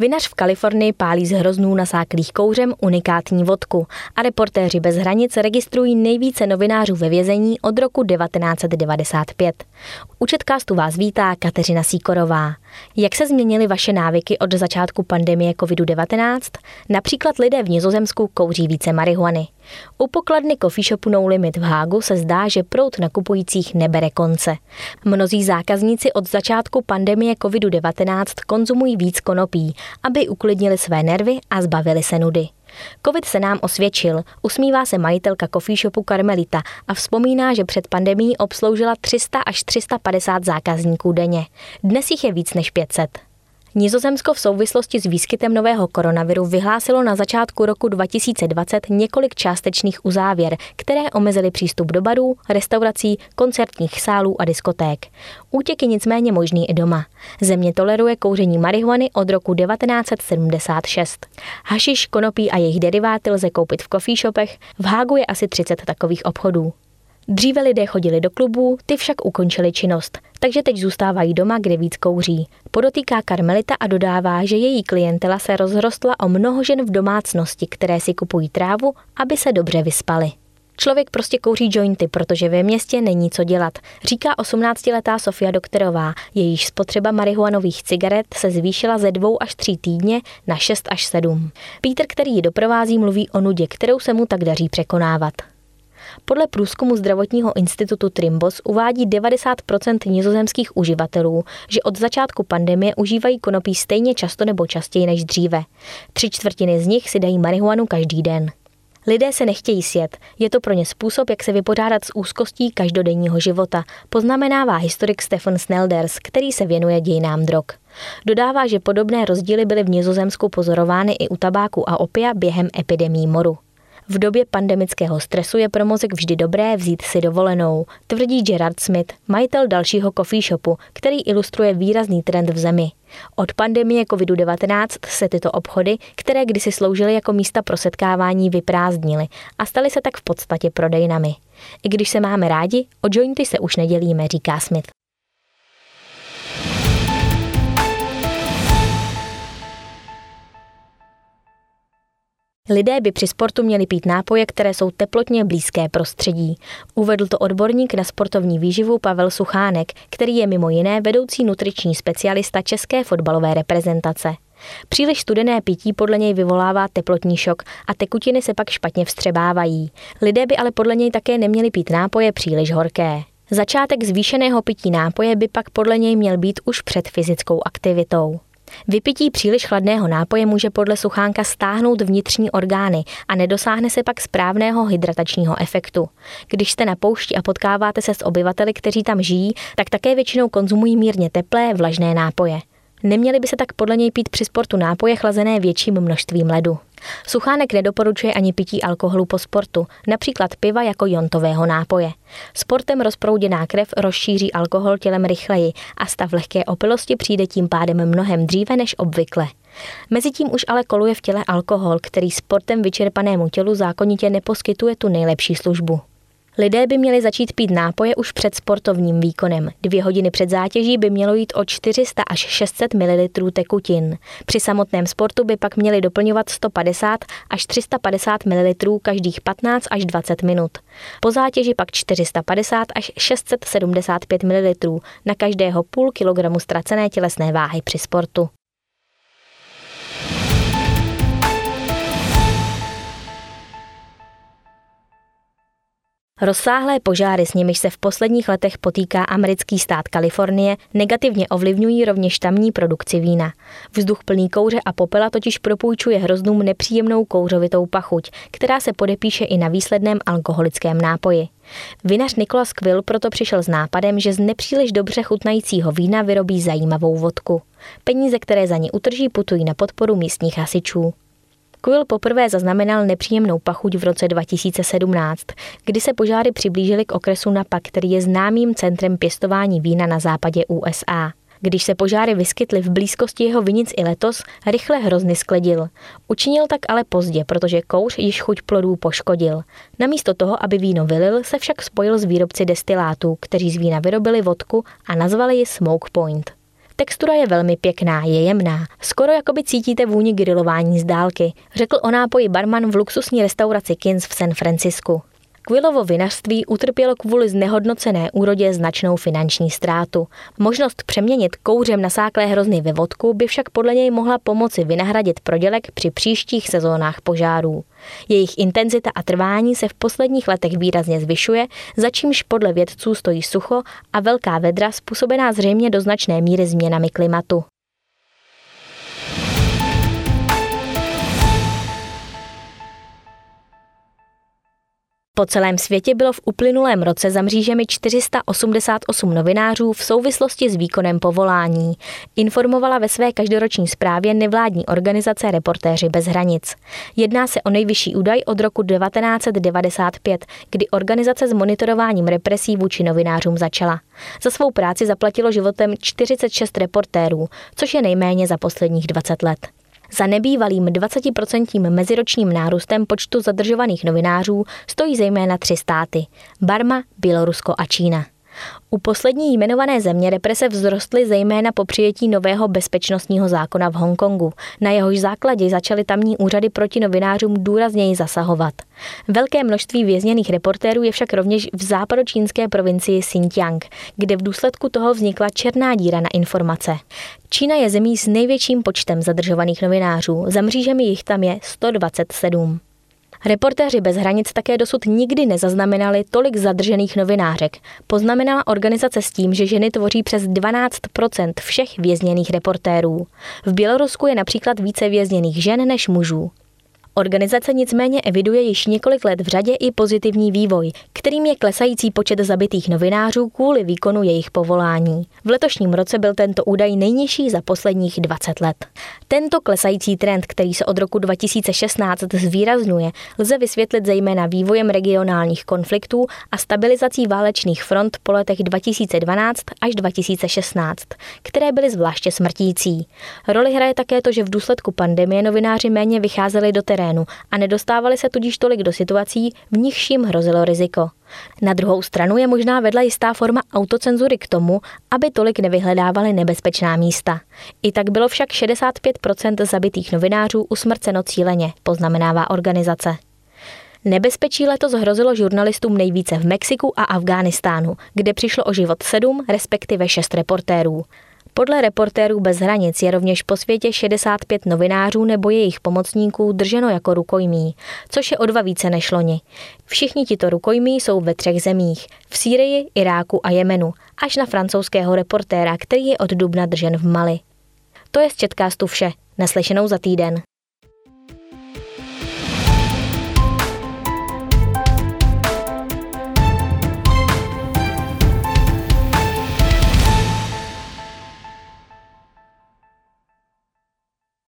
Vinař v Kalifornii pálí z hroznů nasáklých kouřem unikátní vodku a reportéři bez hranic registrují nejvíce novinářů ve vězení od roku 1995. U Četkástu vás vítá Kateřina Síkorová. Jak se změnily vaše návyky od začátku pandemie COVID-19? Například lidé v Nizozemsku kouří více marihuany. U pokladny coffee shopu No Limit v Hágu se zdá, že prout nakupujících nebere konce. Mnozí zákazníci od začátku pandemie COVID-19 konzumují víc konopí, aby uklidnili své nervy a zbavili se nudy. Covid se nám osvědčil, usmívá se majitelka coffee shopu Karmelita a vzpomíná, že před pandemí obsloužila 300 až 350 zákazníků denně. Dnes jich je víc než 500. Nizozemsko v souvislosti s výskytem nového koronaviru vyhlásilo na začátku roku 2020 několik částečných uzávěr, které omezily přístup do barů, restaurací, koncertních sálů a diskoték. Útěk je nicméně možný i doma. Země toleruje kouření marihuany od roku 1976. Hašiš, konopí a jejich deriváty lze koupit v coffee shopech, v Hágu je asi 30 takových obchodů. Dříve lidé chodili do klubů, ty však ukončili činnost, takže teď zůstávají doma, kde víc kouří. Podotýká Karmelita a dodává, že její klientela se rozrostla o mnoho žen v domácnosti, které si kupují trávu, aby se dobře vyspali. Člověk prostě kouří jointy, protože ve městě není co dělat, říká 18-letá Sofia Doktorová. Jejíž spotřeba marihuanových cigaret se zvýšila ze dvou až tří týdně na 6 až 7. Pítr, který ji doprovází, mluví o nudě, kterou se mu tak daří překonávat. Podle průzkumu zdravotního institutu Trimbos uvádí 90% nizozemských uživatelů, že od začátku pandemie užívají konopí stejně často nebo častěji než dříve. Tři čtvrtiny z nich si dají marihuanu každý den. Lidé se nechtějí sjet, je to pro ně způsob, jak se vypořádat s úzkostí každodenního života, poznamenává historik Stefan Snelders, který se věnuje dějinám drog. Dodává, že podobné rozdíly byly v Nizozemsku pozorovány i u tabáku a opia během epidemí moru. V době pandemického stresu je pro mozek vždy dobré vzít si dovolenou, tvrdí Gerard Smith, majitel dalšího coffee shopu, který ilustruje výrazný trend v zemi. Od pandemie COVID-19 se tyto obchody, které kdysi sloužily jako místa pro setkávání, vyprázdnily a staly se tak v podstatě prodejnami. I když se máme rádi, o jointy se už nedělíme, říká Smith. Lidé by při sportu měli pít nápoje, které jsou teplotně blízké prostředí. Uvedl to odborník na sportovní výživu Pavel Suchánek, který je mimo jiné vedoucí nutriční specialista české fotbalové reprezentace. Příliš studené pití podle něj vyvolává teplotní šok a tekutiny se pak špatně vstřebávají. Lidé by ale podle něj také neměli pít nápoje příliš horké. Začátek zvýšeného pití nápoje by pak podle něj měl být už před fyzickou aktivitou. Vypití příliš chladného nápoje může podle suchánka stáhnout vnitřní orgány a nedosáhne se pak správného hydratačního efektu. Když jste na poušti a potkáváte se s obyvateli, kteří tam žijí, tak také většinou konzumují mírně teplé, vlažné nápoje. Neměli by se tak podle něj pít při sportu nápoje chlazené větším množstvím ledu. Suchánek nedoporučuje ani pití alkoholu po sportu, například piva jako jontového nápoje. Sportem rozprouděná krev rozšíří alkohol tělem rychleji a stav lehké opilosti přijde tím pádem mnohem dříve než obvykle. Mezitím už ale koluje v těle alkohol, který sportem vyčerpanému tělu zákonitě neposkytuje tu nejlepší službu. Lidé by měli začít pít nápoje už před sportovním výkonem. Dvě hodiny před zátěží by mělo jít o 400 až 600 ml tekutin. Při samotném sportu by pak měli doplňovat 150 až 350 ml každých 15 až 20 minut. Po zátěži pak 450 až 675 ml na každého půl kilogramu ztracené tělesné váhy při sportu. Rozsáhlé požáry, s nimiž se v posledních letech potýká americký stát Kalifornie, negativně ovlivňují rovněž tamní produkci vína. Vzduch plný kouře a popela totiž propůjčuje hroznům nepříjemnou kouřovitou pachuť, která se podepíše i na výsledném alkoholickém nápoji. Vinař Nikolas Quill proto přišel s nápadem, že z nepříliš dobře chutnajícího vína vyrobí zajímavou vodku. Peníze, které za ní utrží, putují na podporu místních hasičů. Quill poprvé zaznamenal nepříjemnou pachuť v roce 2017, kdy se požáry přiblížily k okresu Napa, který je známým centrem pěstování vína na západě USA. Když se požáry vyskytly v blízkosti jeho vinic i letos, rychle hrozny skledil. Učinil tak ale pozdě, protože kouř již chuť plodů poškodil. Namísto toho, aby víno vylil, se však spojil s výrobci destilátů, kteří z vína vyrobili vodku a nazvali ji Smoke Point Textura je velmi pěkná, je jemná. Skoro jako by cítíte vůni grilování z dálky, řekl o nápoji barman v luxusní restauraci Kins v San Francisku. Quillovo vinařství utrpělo kvůli znehodnocené úrodě značnou finanční ztrátu. Možnost přeměnit kouřem nasáklé hrozny ve vodku by však podle něj mohla pomoci vynahradit prodělek při příštích sezónách požárů. Jejich intenzita a trvání se v posledních letech výrazně zvyšuje, za čímž podle vědců stojí sucho a velká vedra způsobená zřejmě do značné míry změnami klimatu. Po celém světě bylo v uplynulém roce za mřížemi 488 novinářů v souvislosti s výkonem povolání. Informovala ve své každoroční zprávě nevládní organizace Reportéři bez hranic. Jedná se o nejvyšší údaj od roku 1995, kdy organizace s monitorováním represí vůči novinářům začala. Za svou práci zaplatilo životem 46 reportérů, což je nejméně za posledních 20 let. Za nebývalým 20% meziročním nárůstem počtu zadržovaných novinářů stojí zejména tři státy – Barma, Bělorusko a Čína. U poslední jmenované země represe vzrostly zejména po přijetí nového bezpečnostního zákona v Hongkongu. Na jehož základě začaly tamní úřady proti novinářům důrazněji zasahovat. Velké množství vězněných reportérů je však rovněž v západočínské provincii Xinjiang, kde v důsledku toho vznikla černá díra na informace. Čína je zemí s největším počtem zadržovaných novinářů, za mřížemi jich tam je 127. Reportéři bez hranic také dosud nikdy nezaznamenali tolik zadržených novinářek. Poznamenala organizace s tím, že ženy tvoří přes 12% všech vězněných reportérů. V Bělorusku je například více vězněných žen než mužů. Organizace nicméně eviduje již několik let v řadě i pozitivní vývoj, kterým je klesající počet zabitých novinářů kvůli výkonu jejich povolání. V letošním roce byl tento údaj nejnižší za posledních 20 let. Tento klesající trend, který se od roku 2016 zvýrazňuje, lze vysvětlit zejména vývojem regionálních konfliktů a stabilizací válečných front po letech 2012 až 2016, které byly zvláště smrtící. Roli hraje také to, že v důsledku pandemie novináři méně vycházeli do terénu terénu a nedostávali se tudíž tolik do situací, v nichž jim hrozilo riziko. Na druhou stranu je možná vedla jistá forma autocenzury k tomu, aby tolik nevyhledávali nebezpečná místa. I tak bylo však 65% zabitých novinářů usmrceno cíleně, poznamenává organizace. Nebezpečí letos hrozilo žurnalistům nejvíce v Mexiku a Afghánistánu, kde přišlo o život sedm, respektive šest reportérů. Podle reportérů bez hranic je rovněž po světě 65 novinářů nebo jejich pomocníků drženo jako rukojmí, což je o dva více než loni. Všichni tito rukojmí jsou ve třech zemích, v Sýrii, Iráku a Jemenu, až na francouzského reportéra, který je od dubna držen v Mali. To je z Četkástu vše. Naslyšenou za týden.